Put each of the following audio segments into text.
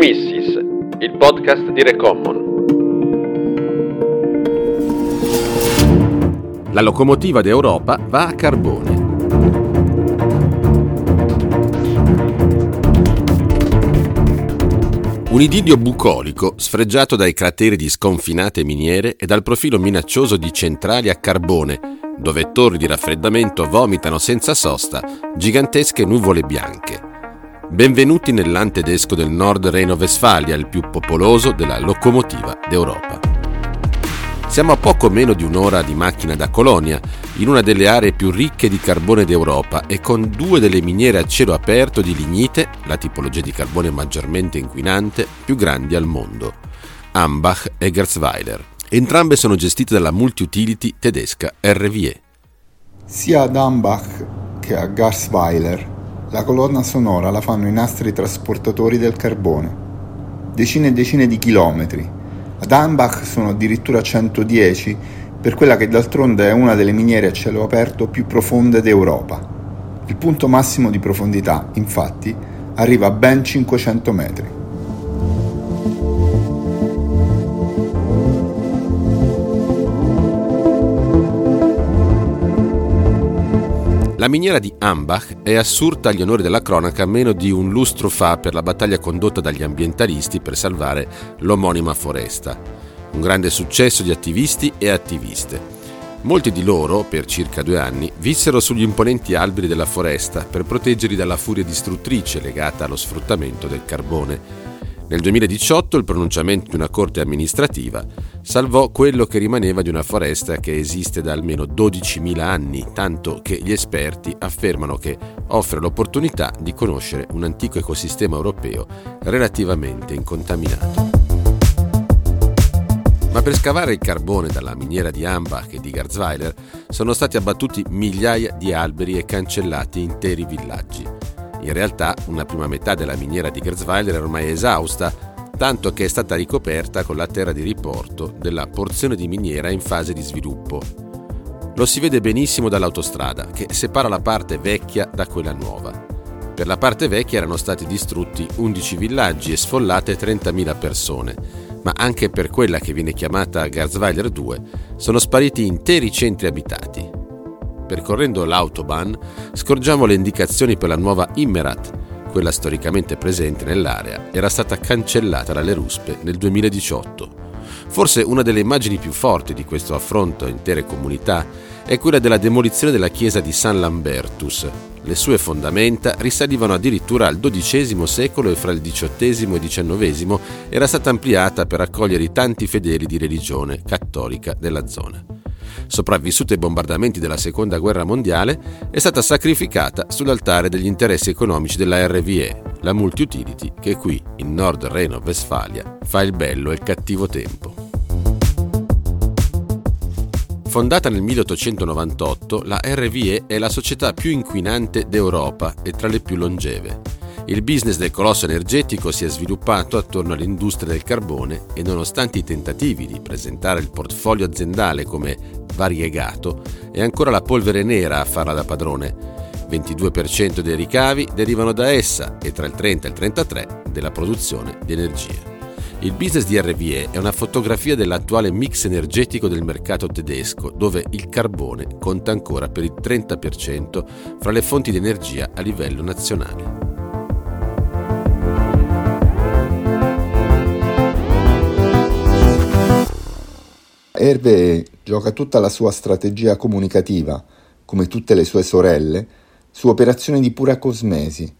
Economissis, il podcast di Recommon. La locomotiva d'Europa va a carbone. Un idilio bucolico sfregiato dai crateri di sconfinate miniere e dal profilo minaccioso di centrali a carbone, dove torri di raffreddamento vomitano senza sosta gigantesche nuvole bianche. Benvenuti nell'An tedesco del Nord Reno-Vestfalia, il più popoloso della locomotiva d'Europa. Siamo a poco meno di un'ora di macchina da Colonia, in una delle aree più ricche di carbone d'Europa e con due delle miniere a cielo aperto di lignite, la tipologia di carbone maggiormente inquinante, più grandi al mondo, Ambach e Gerzweiler. Entrambe sono gestite dalla multi-utility tedesca RVE. Sia ad Ambach che a Garsweiler la colonna sonora la fanno i nastri trasportatori del carbone. Decine e decine di chilometri. Ad Ambach sono addirittura 110 per quella che d'altronde è una delle miniere a cielo aperto più profonde d'Europa. Il punto massimo di profondità, infatti, arriva a ben 500 metri. La miniera di Ambach è assurta agli onori della cronaca meno di un lustro fa per la battaglia condotta dagli ambientalisti per salvare l'omonima foresta. Un grande successo di attivisti e attiviste. Molti di loro, per circa due anni, vissero sugli imponenti alberi della foresta per proteggerli dalla furia distruttrice legata allo sfruttamento del carbone nel 2018 il pronunciamento di una corte amministrativa salvò quello che rimaneva di una foresta che esiste da almeno 12.000 anni, tanto che gli esperti affermano che offre l'opportunità di conoscere un antico ecosistema europeo relativamente incontaminato. Ma per scavare il carbone dalla miniera di Ambach e di Garzweiler sono stati abbattuti migliaia di alberi e cancellati interi villaggi. In realtà una prima metà della miniera di Gerzweiler è ormai esausta, tanto che è stata ricoperta con la terra di riporto della porzione di miniera in fase di sviluppo. Lo si vede benissimo dall'autostrada, che separa la parte vecchia da quella nuova. Per la parte vecchia erano stati distrutti 11 villaggi e sfollate 30.000 persone, ma anche per quella che viene chiamata Garzweiler 2 sono spariti interi centri abitati. Percorrendo l'autobahn scorgiamo le indicazioni per la nuova Immerat, quella storicamente presente nell'area, era stata cancellata dalle ruspe nel 2018. Forse una delle immagini più forti di questo affronto a intere comunità è quella della demolizione della chiesa di San Lambertus. Le sue fondamenta risalivano addirittura al XII secolo e fra il XVIII e XIX era stata ampliata per accogliere i tanti fedeli di religione cattolica della zona sopravvissuta ai bombardamenti della Seconda Guerra Mondiale, è stata sacrificata sull'altare degli interessi economici della RVE, la multi-utility che qui, in Nord Reno-Vestfalia, fa il bello e il cattivo tempo. Fondata nel 1898, la RVE è la società più inquinante d'Europa e tra le più longeve. Il business del colosso energetico si è sviluppato attorno all'industria del carbone e nonostante i tentativi di presentare il portfolio aziendale come variegato, è ancora la polvere nera a farla da padrone. 22% dei ricavi derivano da essa e tra il 30 e il 33% della produzione di energia. Il business di RVE è una fotografia dell'attuale mix energetico del mercato tedesco, dove il carbone conta ancora per il 30% fra le fonti di energia a livello nazionale. Hervé gioca tutta la sua strategia comunicativa, come tutte le sue sorelle, su operazioni di pura cosmesi,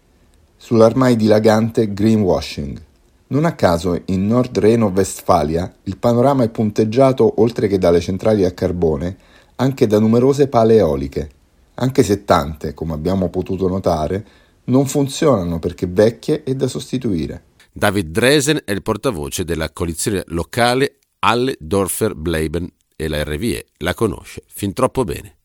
sull'ormai dilagante greenwashing. Non a caso in Nord Reno-Vestfalia il panorama è punteggiato, oltre che dalle centrali a carbone, anche da numerose pale eoliche, anche se tante, come abbiamo potuto notare, non funzionano perché vecchie e da sostituire. David Dresen è il portavoce della coalizione locale alle Dorfer Bleiben e la RVE la conosce fin troppo bene.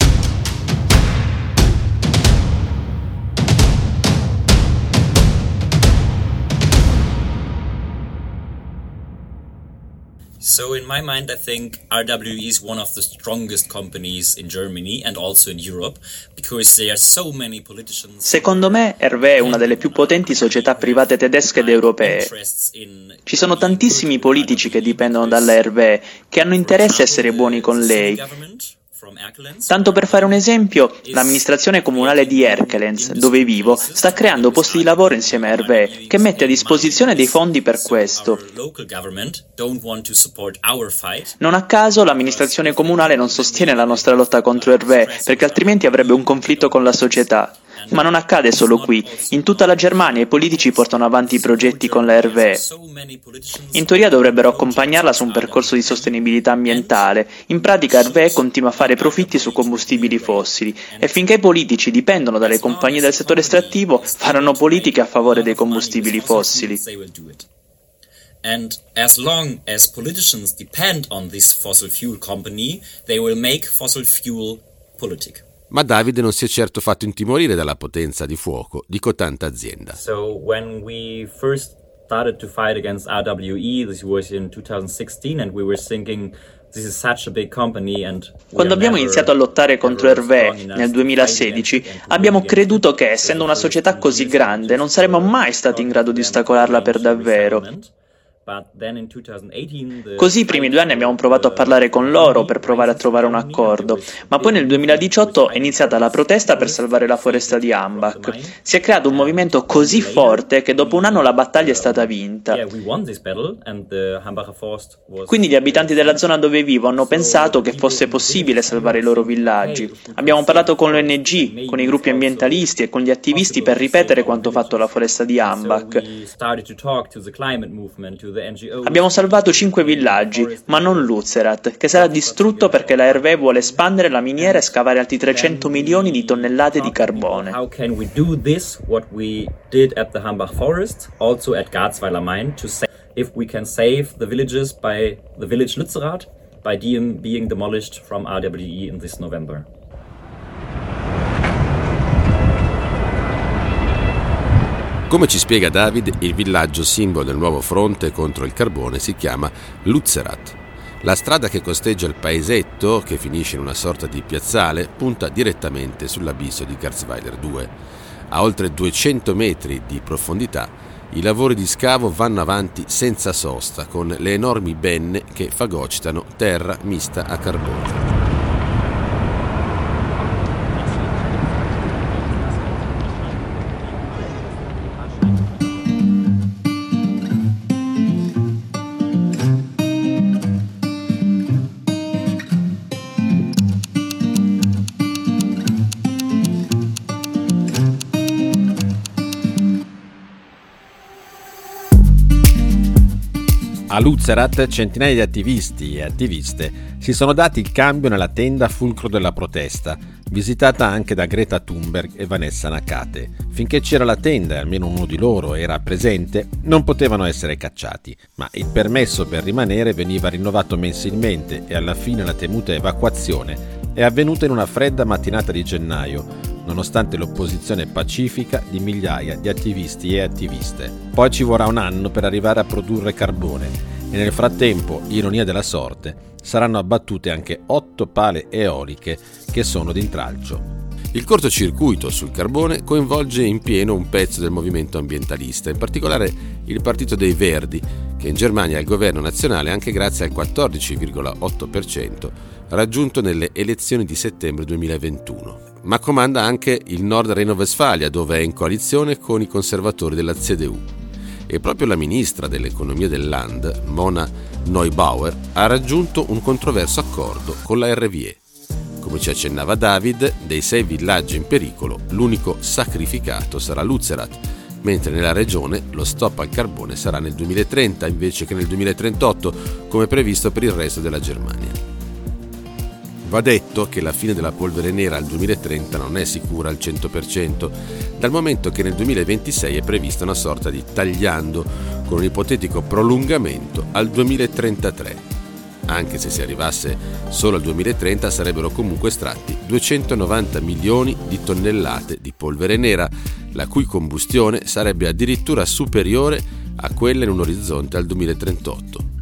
So in my mind I think RWE is one of the strongest companies in Germany and also in Europe because there are so many politicians. Secondo me RWE è una delle più potenti società private tedesche ed europee. Ci sono tantissimi politici che dipendono dalla RWE che hanno interesse a essere buoni con lei Tanto per fare un esempio, l'amministrazione comunale di Erkelenz, dove vivo, sta creando posti di lavoro insieme a Hervé, che mette a disposizione dei fondi per questo. Non a caso l'amministrazione comunale non sostiene la nostra lotta contro Hervé, perché altrimenti avrebbe un conflitto con la società. Ma non accade solo qui. In tutta la Germania i politici portano avanti i progetti con la RWE. In teoria dovrebbero accompagnarla su un percorso di sostenibilità ambientale. In pratica RWE continua a fare profitti su combustibili fossili e finché i politici dipendono dalle compagnie del settore estrattivo faranno politiche a favore dei combustibili fossili. And as long as politicians depend on this fossil fuel company, they will make fossil fuel politics. Ma Davide non si è certo fatto intimorire dalla potenza di fuoco di cotanta azienda. So when we first started to fight against RWE, this was in 2016 and we were thinking quando abbiamo iniziato a lottare contro Hervé nel 2016, abbiamo creduto che, essendo una società così grande, non saremmo mai stati in grado di ostacolarla per davvero. Così i primi due anni abbiamo provato a parlare con loro per provare a trovare un accordo, ma poi nel 2018 è iniziata la protesta per salvare la foresta di Ambach. Si è creato un movimento così forte che dopo un anno la battaglia è stata vinta. Quindi gli abitanti della zona dove vivo hanno pensato che fosse possibile salvare i loro villaggi. Abbiamo parlato con l'ONG, con i gruppi ambientalisti e con gli attivisti per ripetere quanto fatto la foresta di Ambach. Abbiamo salvato cinque villaggi, ma non Luzerat, che sarà distrutto perché la RV vuole espandere la miniera e scavare altri 300 milioni di tonnellate di carbone. How can we do this, what we did at the Hambach forest, also at Garzweiler mine, to say if we can save the villages by the village Lützerath by being demolished from RWE in this November. Come ci spiega David, il villaggio simbolo del nuovo fronte contro il carbone si chiama Lutzerat. La strada che costeggia il paesetto, che finisce in una sorta di piazzale, punta direttamente sull'abisso di Garzweiler 2. A oltre 200 metri di profondità, i lavori di scavo vanno avanti senza sosta, con le enormi benne che fagocitano terra mista a carbone. A Lutzerat centinaia di attivisti e attiviste si sono dati il cambio nella tenda fulcro della protesta, visitata anche da Greta Thunberg e Vanessa Nakate. Finché c'era la tenda e almeno uno di loro era presente, non potevano essere cacciati, ma il permesso per rimanere veniva rinnovato mensilmente e alla fine la temuta evacuazione è avvenuta in una fredda mattinata di gennaio, nonostante l'opposizione pacifica di migliaia di attivisti e attiviste. Poi ci vorrà un anno per arrivare a produrre carbone e nel frattempo, ironia della sorte, saranno abbattute anche otto pale eoliche che sono d'intralcio. Il cortocircuito sul carbone coinvolge in pieno un pezzo del movimento ambientalista, in particolare il Partito dei Verdi, che in Germania ha il governo nazionale anche grazie al 14,8% raggiunto nelle elezioni di settembre 2021 ma comanda anche il Nord Reno-Westfalia, dove è in coalizione con i conservatori della CDU. E proprio la ministra dell'economia del Land, Mona Neubauer, ha raggiunto un controverso accordo con la RVE. Come ci accennava David, dei sei villaggi in pericolo, l'unico sacrificato sarà Luzerat, mentre nella regione lo stop al carbone sarà nel 2030 invece che nel 2038, come previsto per il resto della Germania. Va detto che la fine della polvere nera al 2030 non è sicura al 100%, dal momento che nel 2026 è prevista una sorta di tagliando con un ipotetico prolungamento al 2033. Anche se si arrivasse solo al 2030 sarebbero comunque estratti 290 milioni di tonnellate di polvere nera, la cui combustione sarebbe addirittura superiore a quella in un orizzonte al 2038.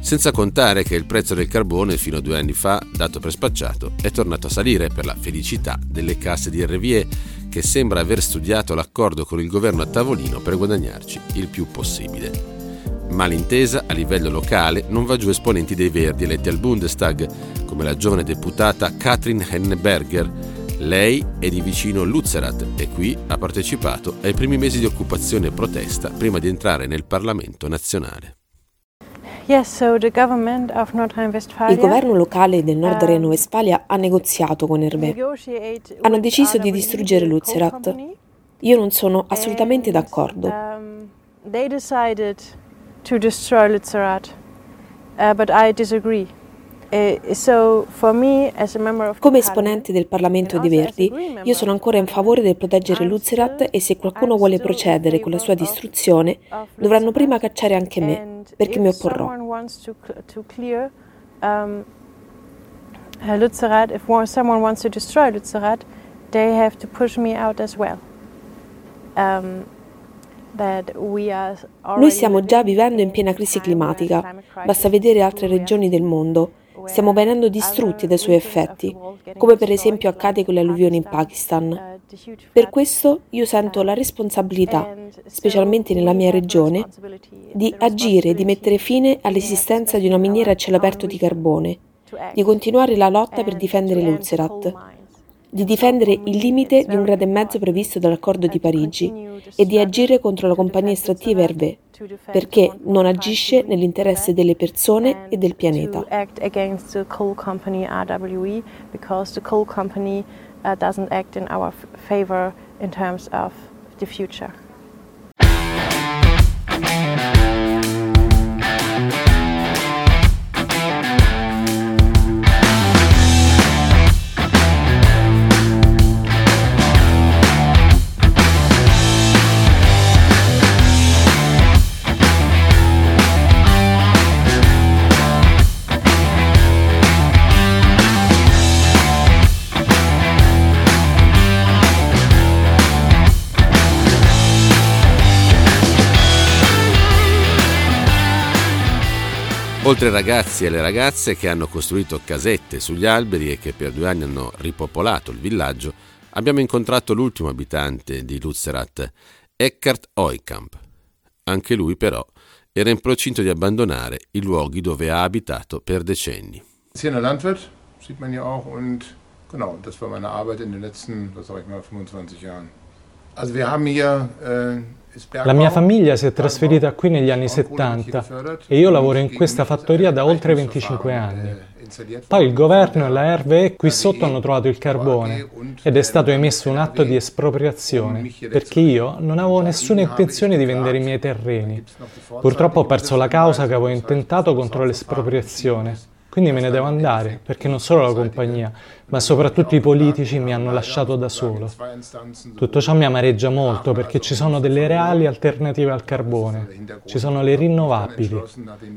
Senza contare che il prezzo del carbone fino a due anni fa, dato per spacciato, è tornato a salire per la felicità delle casse di RVE che sembra aver studiato l'accordo con il governo a tavolino per guadagnarci il più possibile. Ma l'intesa a livello locale non va giù esponenti dei Verdi eletti al Bundestag, come la giovane deputata Katrin Henneberger. Lei è di vicino Lutzerat e qui ha partecipato ai primi mesi di occupazione e protesta prima di entrare nel Parlamento nazionale. Il governo locale del Nord um, Reno-Westfalia ha negoziato con Hervé. Hanno deciso di distruggere Lutzerat. Io non sono assolutamente d'accordo. To destroy Lützerath, uh, but I disagree. Uh, Come esponente del Parlamento dei Verdi, io sono ancora in favore del proteggere Lutzerat e se qualcuno vuole procedere con la sua distruzione, dovranno prima cacciare anche me, perché mi opporrò. Um, uh, Lützerath, if someone wants to destroy Lützerath, they have to push me out as well. Um, noi stiamo già vivendo in piena crisi climatica, basta vedere altre regioni del mondo. Stiamo venendo distrutti dai suoi effetti, come per esempio accade con le alluvioni in Pakistan. Uh, per questo io sento la responsabilità, specialmente nella mia regione, di agire e di mettere fine all'esistenza di una miniera a cielo aperto di carbone, di continuare la lotta per difendere l'Ulcerat di difendere il limite di un grado e mezzo previsto dall'accordo di Parigi e di agire contro la compagnia estrattiva Hervé, perché non agisce nell'interesse delle persone e del pianeta. favor in terms of the future. Oltre ai ragazzi e alle ragazze che hanno costruito casette sugli alberi e che per due anni hanno ripopolato il villaggio, abbiamo incontrato l'ultimo abitante di Lutzerat, Eckhart Oikamp. Anche lui però era in procinto di abbandonare i luoghi dove ha abitato per decenni. Hier der Landwirt, sieht man ja auch und genau, das war meine Arbeit in den letzten, was sag ich mal, 25 Jahren. Also wir haben hier äh, la mia famiglia si è trasferita qui negli anni 70 e io lavoro in questa fattoria da oltre 25 anni. Poi il governo e la RVE qui sotto hanno trovato il carbone ed è stato emesso un atto di espropriazione perché io non avevo nessuna intenzione di vendere i miei terreni. Purtroppo ho perso la causa che avevo intentato contro l'espropriazione quindi me ne devo andare, perché non solo la compagnia, ma soprattutto i politici mi hanno lasciato da solo. Tutto ciò mi amareggia molto perché ci sono delle reali alternative al carbone, ci sono le rinnovabili.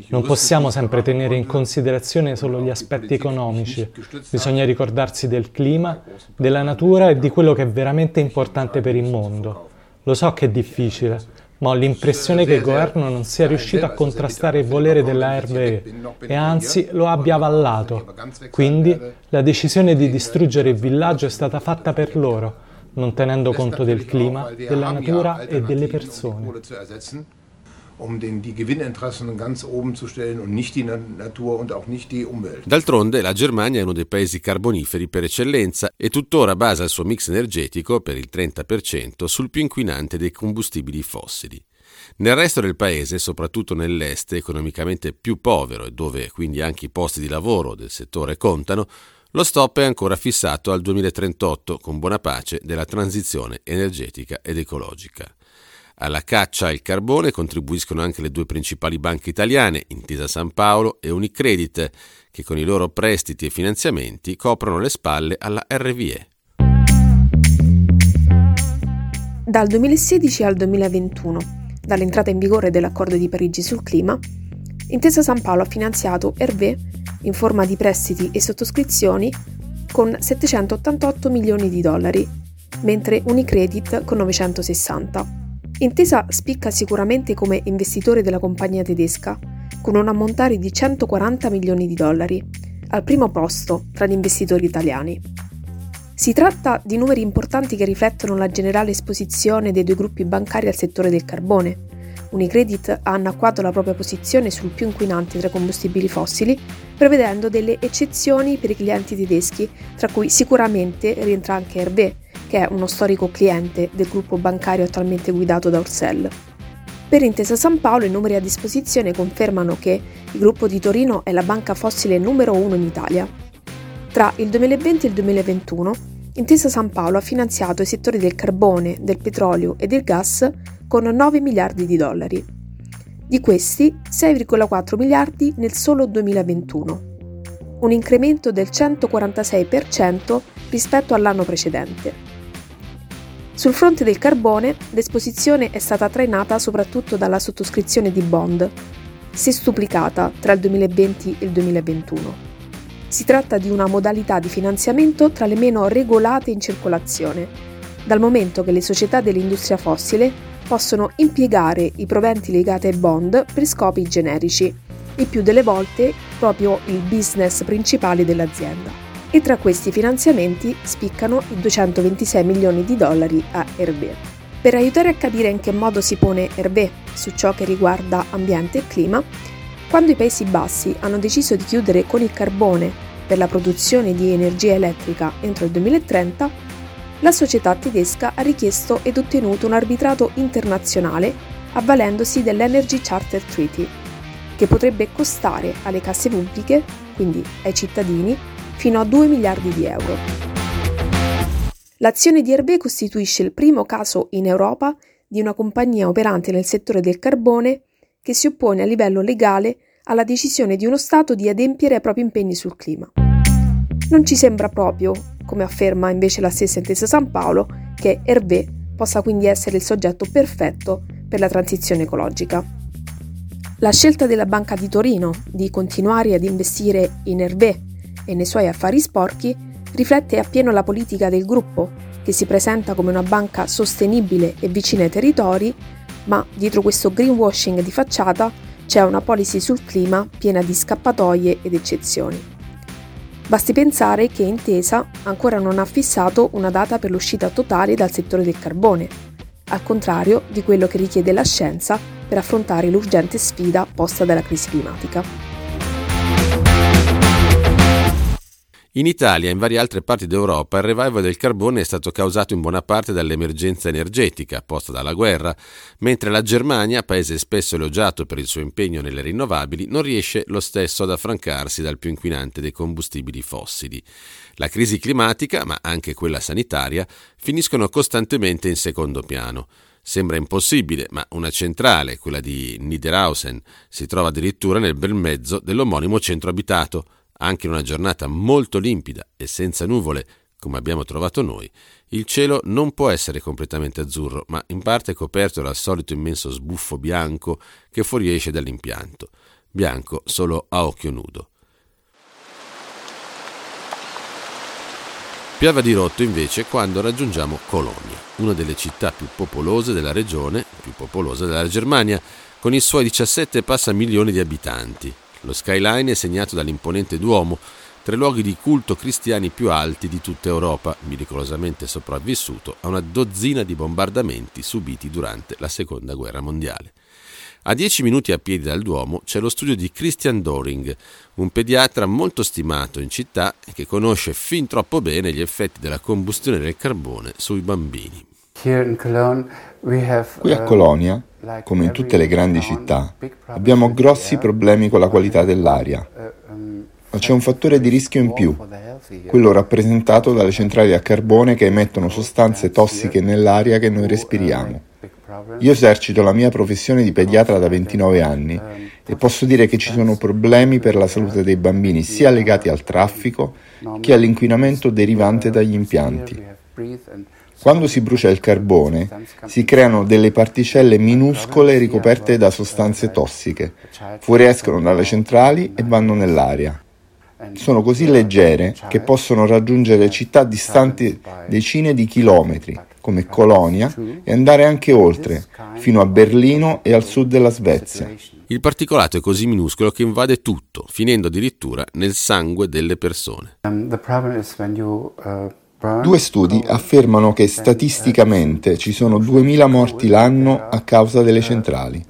Non possiamo sempre tenere in considerazione solo gli aspetti economici, bisogna ricordarsi del clima, della natura e di quello che è veramente importante per il mondo. Lo so che è difficile, ma ho l'impressione che il governo non sia riuscito a contrastare il volere della RVE e anzi lo abbia avallato. Quindi la decisione di distruggere il villaggio è stata fatta per loro, non tenendo conto del clima, della natura e delle persone um den, die Gewinninteressen ganz oben zu stellen und nicht die Natur und auch nicht die Umwelt. D'altronde la Germania è uno dei paesi carboniferi per eccellenza e tuttora basa il suo mix energetico per il 30% sul più inquinante dei combustibili fossili. Nel resto del paese, soprattutto nell'est, economicamente più povero e dove quindi anche i posti di lavoro del settore contano, lo stop è ancora fissato al 2038 con buona pace della transizione energetica ed ecologica. Alla caccia al carbone contribuiscono anche le due principali banche italiane, Intesa San Paolo e Unicredit, che con i loro prestiti e finanziamenti coprono le spalle alla RVE. Dal 2016 al 2021, dall'entrata in vigore dell'accordo di Parigi sul clima, Intesa San Paolo ha finanziato RVE in forma di prestiti e sottoscrizioni con 788 milioni di dollari, mentre Unicredit con 960. Intesa spicca sicuramente come investitore della compagnia tedesca, con un ammontare di 140 milioni di dollari, al primo posto tra gli investitori italiani. Si tratta di numeri importanti che riflettono la generale esposizione dei due gruppi bancari al settore del carbone. Unicredit ha annacquato la propria posizione sul più inquinante tra i combustibili fossili, prevedendo delle eccezioni per i clienti tedeschi, tra cui sicuramente rientra anche Hervé, che è uno storico cliente del gruppo bancario attualmente guidato da Orsell. Per Intesa San Paolo i numeri a disposizione confermano che il gruppo di Torino è la banca fossile numero uno in Italia. Tra il 2020 e il 2021 Intesa San Paolo ha finanziato i settori del carbone, del petrolio e del gas con 9 miliardi di dollari. Di questi 6,4 miliardi nel solo 2021, un incremento del 146% rispetto all'anno precedente. Sul fronte del carbone, l'esposizione è stata trainata soprattutto dalla sottoscrizione di bond, sestuplicata tra il 2020 e il 2021. Si tratta di una modalità di finanziamento tra le meno regolate in circolazione, dal momento che le società dell'industria fossile possono impiegare i proventi legati ai bond per scopi generici, e più delle volte proprio il business principale dell'azienda e tra questi finanziamenti spiccano i 226 milioni di dollari a Hervé. Per aiutare a capire in che modo si pone Hervé su ciò che riguarda ambiente e clima, quando i Paesi Bassi hanno deciso di chiudere con il carbone per la produzione di energia elettrica entro il 2030, la società tedesca ha richiesto ed ottenuto un arbitrato internazionale avvalendosi dell'Energy Charter Treaty, che potrebbe costare alle casse pubbliche, quindi ai cittadini, fino a 2 miliardi di euro. L'azione di Hervé costituisce il primo caso in Europa di una compagnia operante nel settore del carbone che si oppone a livello legale alla decisione di uno Stato di adempiere ai propri impegni sul clima. Non ci sembra proprio, come afferma invece la stessa intesa San Paolo, che Hervé possa quindi essere il soggetto perfetto per la transizione ecologica. La scelta della Banca di Torino di continuare ad investire in Hervé e nei suoi affari sporchi riflette appieno la politica del gruppo, che si presenta come una banca sostenibile e vicina ai territori, ma dietro questo greenwashing di facciata c'è una policy sul clima piena di scappatoie ed eccezioni. Basti pensare che Intesa ancora non ha fissato una data per l'uscita totale dal settore del carbone, al contrario di quello che richiede la scienza per affrontare l'urgente sfida posta dalla crisi climatica. In Italia e in varie altre parti d'Europa il revival del carbone è stato causato in buona parte dall'emergenza energetica posta dalla guerra, mentre la Germania, paese spesso elogiato per il suo impegno nelle rinnovabili, non riesce lo stesso ad affrancarsi dal più inquinante dei combustibili fossili. La crisi climatica, ma anche quella sanitaria, finiscono costantemente in secondo piano. Sembra impossibile, ma una centrale, quella di Niederhausen, si trova addirittura nel bel mezzo dell'omonimo centro abitato anche in una giornata molto limpida e senza nuvole, come abbiamo trovato noi, il cielo non può essere completamente azzurro, ma in parte coperto dal solito immenso sbuffo bianco che fuoriesce dall'impianto, bianco solo a occhio nudo. Piava di rotto invece quando raggiungiamo Colonia, una delle città più popolose della regione, più popolosa della Germania, con i suoi 17 passa milioni di abitanti, lo skyline è segnato dall'imponente Duomo, tre luoghi di culto cristiani più alti di tutta Europa, miracolosamente sopravvissuto a una dozzina di bombardamenti subiti durante la Seconda Guerra Mondiale. A dieci minuti a piedi dal Duomo c'è lo studio di Christian Doring, un pediatra molto stimato in città e che conosce fin troppo bene gli effetti della combustione del carbone sui bambini. Qui a Colonia come in tutte le grandi città, abbiamo grossi problemi con la qualità dell'aria. Ma c'è un fattore di rischio in più, quello rappresentato dalle centrali a carbone che emettono sostanze tossiche nell'aria che noi respiriamo. Io esercito la mia professione di pediatra da 29 anni e posso dire che ci sono problemi per la salute dei bambini sia legati al traffico che all'inquinamento derivante dagli impianti. Quando si brucia il carbone si creano delle particelle minuscole ricoperte da sostanze tossiche, fuoriescono dalle centrali e vanno nell'aria. Sono così leggere che possono raggiungere città distanti decine di chilometri, come Colonia, e andare anche oltre, fino a Berlino e al sud della Svezia. Il particolato è così minuscolo che invade tutto, finendo addirittura nel sangue delle persone. Um, Due studi affermano che statisticamente ci sono 2000 morti l'anno a causa delle centrali.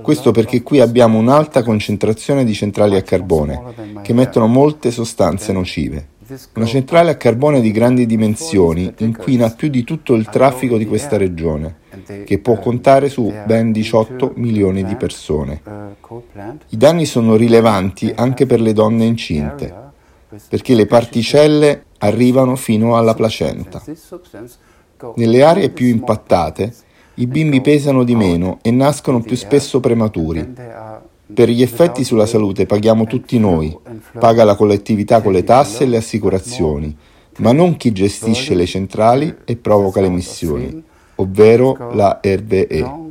Questo perché qui abbiamo un'alta concentrazione di centrali a carbone, che emettono molte sostanze nocive. Una centrale a carbone di grandi dimensioni inquina più di tutto il traffico di questa regione, che può contare su ben 18 milioni di persone. I danni sono rilevanti anche per le donne incinte, perché le particelle arrivano fino alla placenta. Nelle aree più impattate, i bimbi pesano di meno e nascono più spesso prematuri. Per gli effetti sulla salute paghiamo tutti noi, paga la collettività con le tasse e le assicurazioni, ma non chi gestisce le centrali e provoca le emissioni, ovvero la RVE.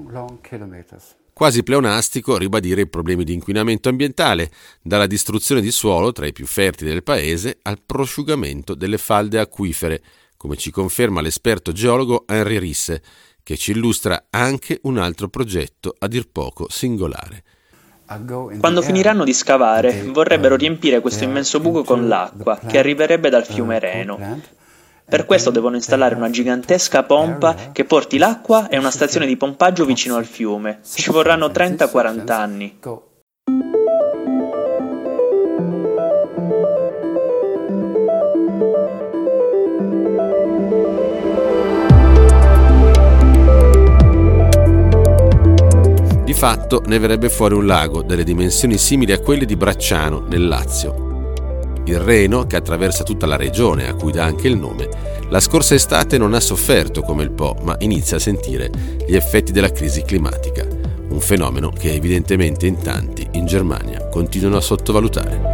Quasi pleonastico ribadire i problemi di inquinamento ambientale, dalla distruzione di suolo tra i più fertili del paese al prosciugamento delle falde acquifere, come ci conferma l'esperto geologo Henri Risse, che ci illustra anche un altro progetto a dir poco singolare. Quando finiranno di scavare, vorrebbero riempire questo immenso buco con l'acqua che arriverebbe dal fiume Reno. Per questo devono installare una gigantesca pompa che porti l'acqua e una stazione di pompaggio vicino al fiume. Ci vorranno 30-40 anni. fatto ne verrebbe fuori un lago delle dimensioni simili a quelle di Bracciano, nel Lazio. Il Reno, che attraversa tutta la regione, a cui dà anche il nome, la scorsa estate non ha sofferto come il Po, ma inizia a sentire gli effetti della crisi climatica, un fenomeno che evidentemente in tanti in Germania continuano a sottovalutare.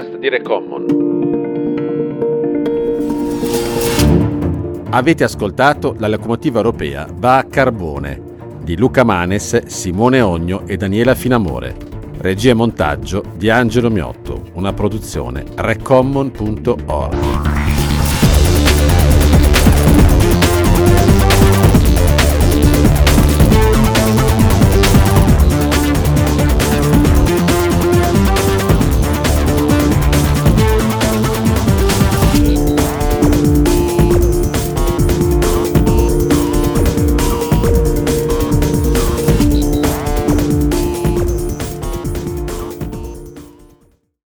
Podcast di Recommon. Avete ascoltato La locomotiva europea va a carbone di Luca Manes, Simone Ogno e Daniela Finamore. Regia e montaggio di Angelo Miotto, una produzione recommon.org.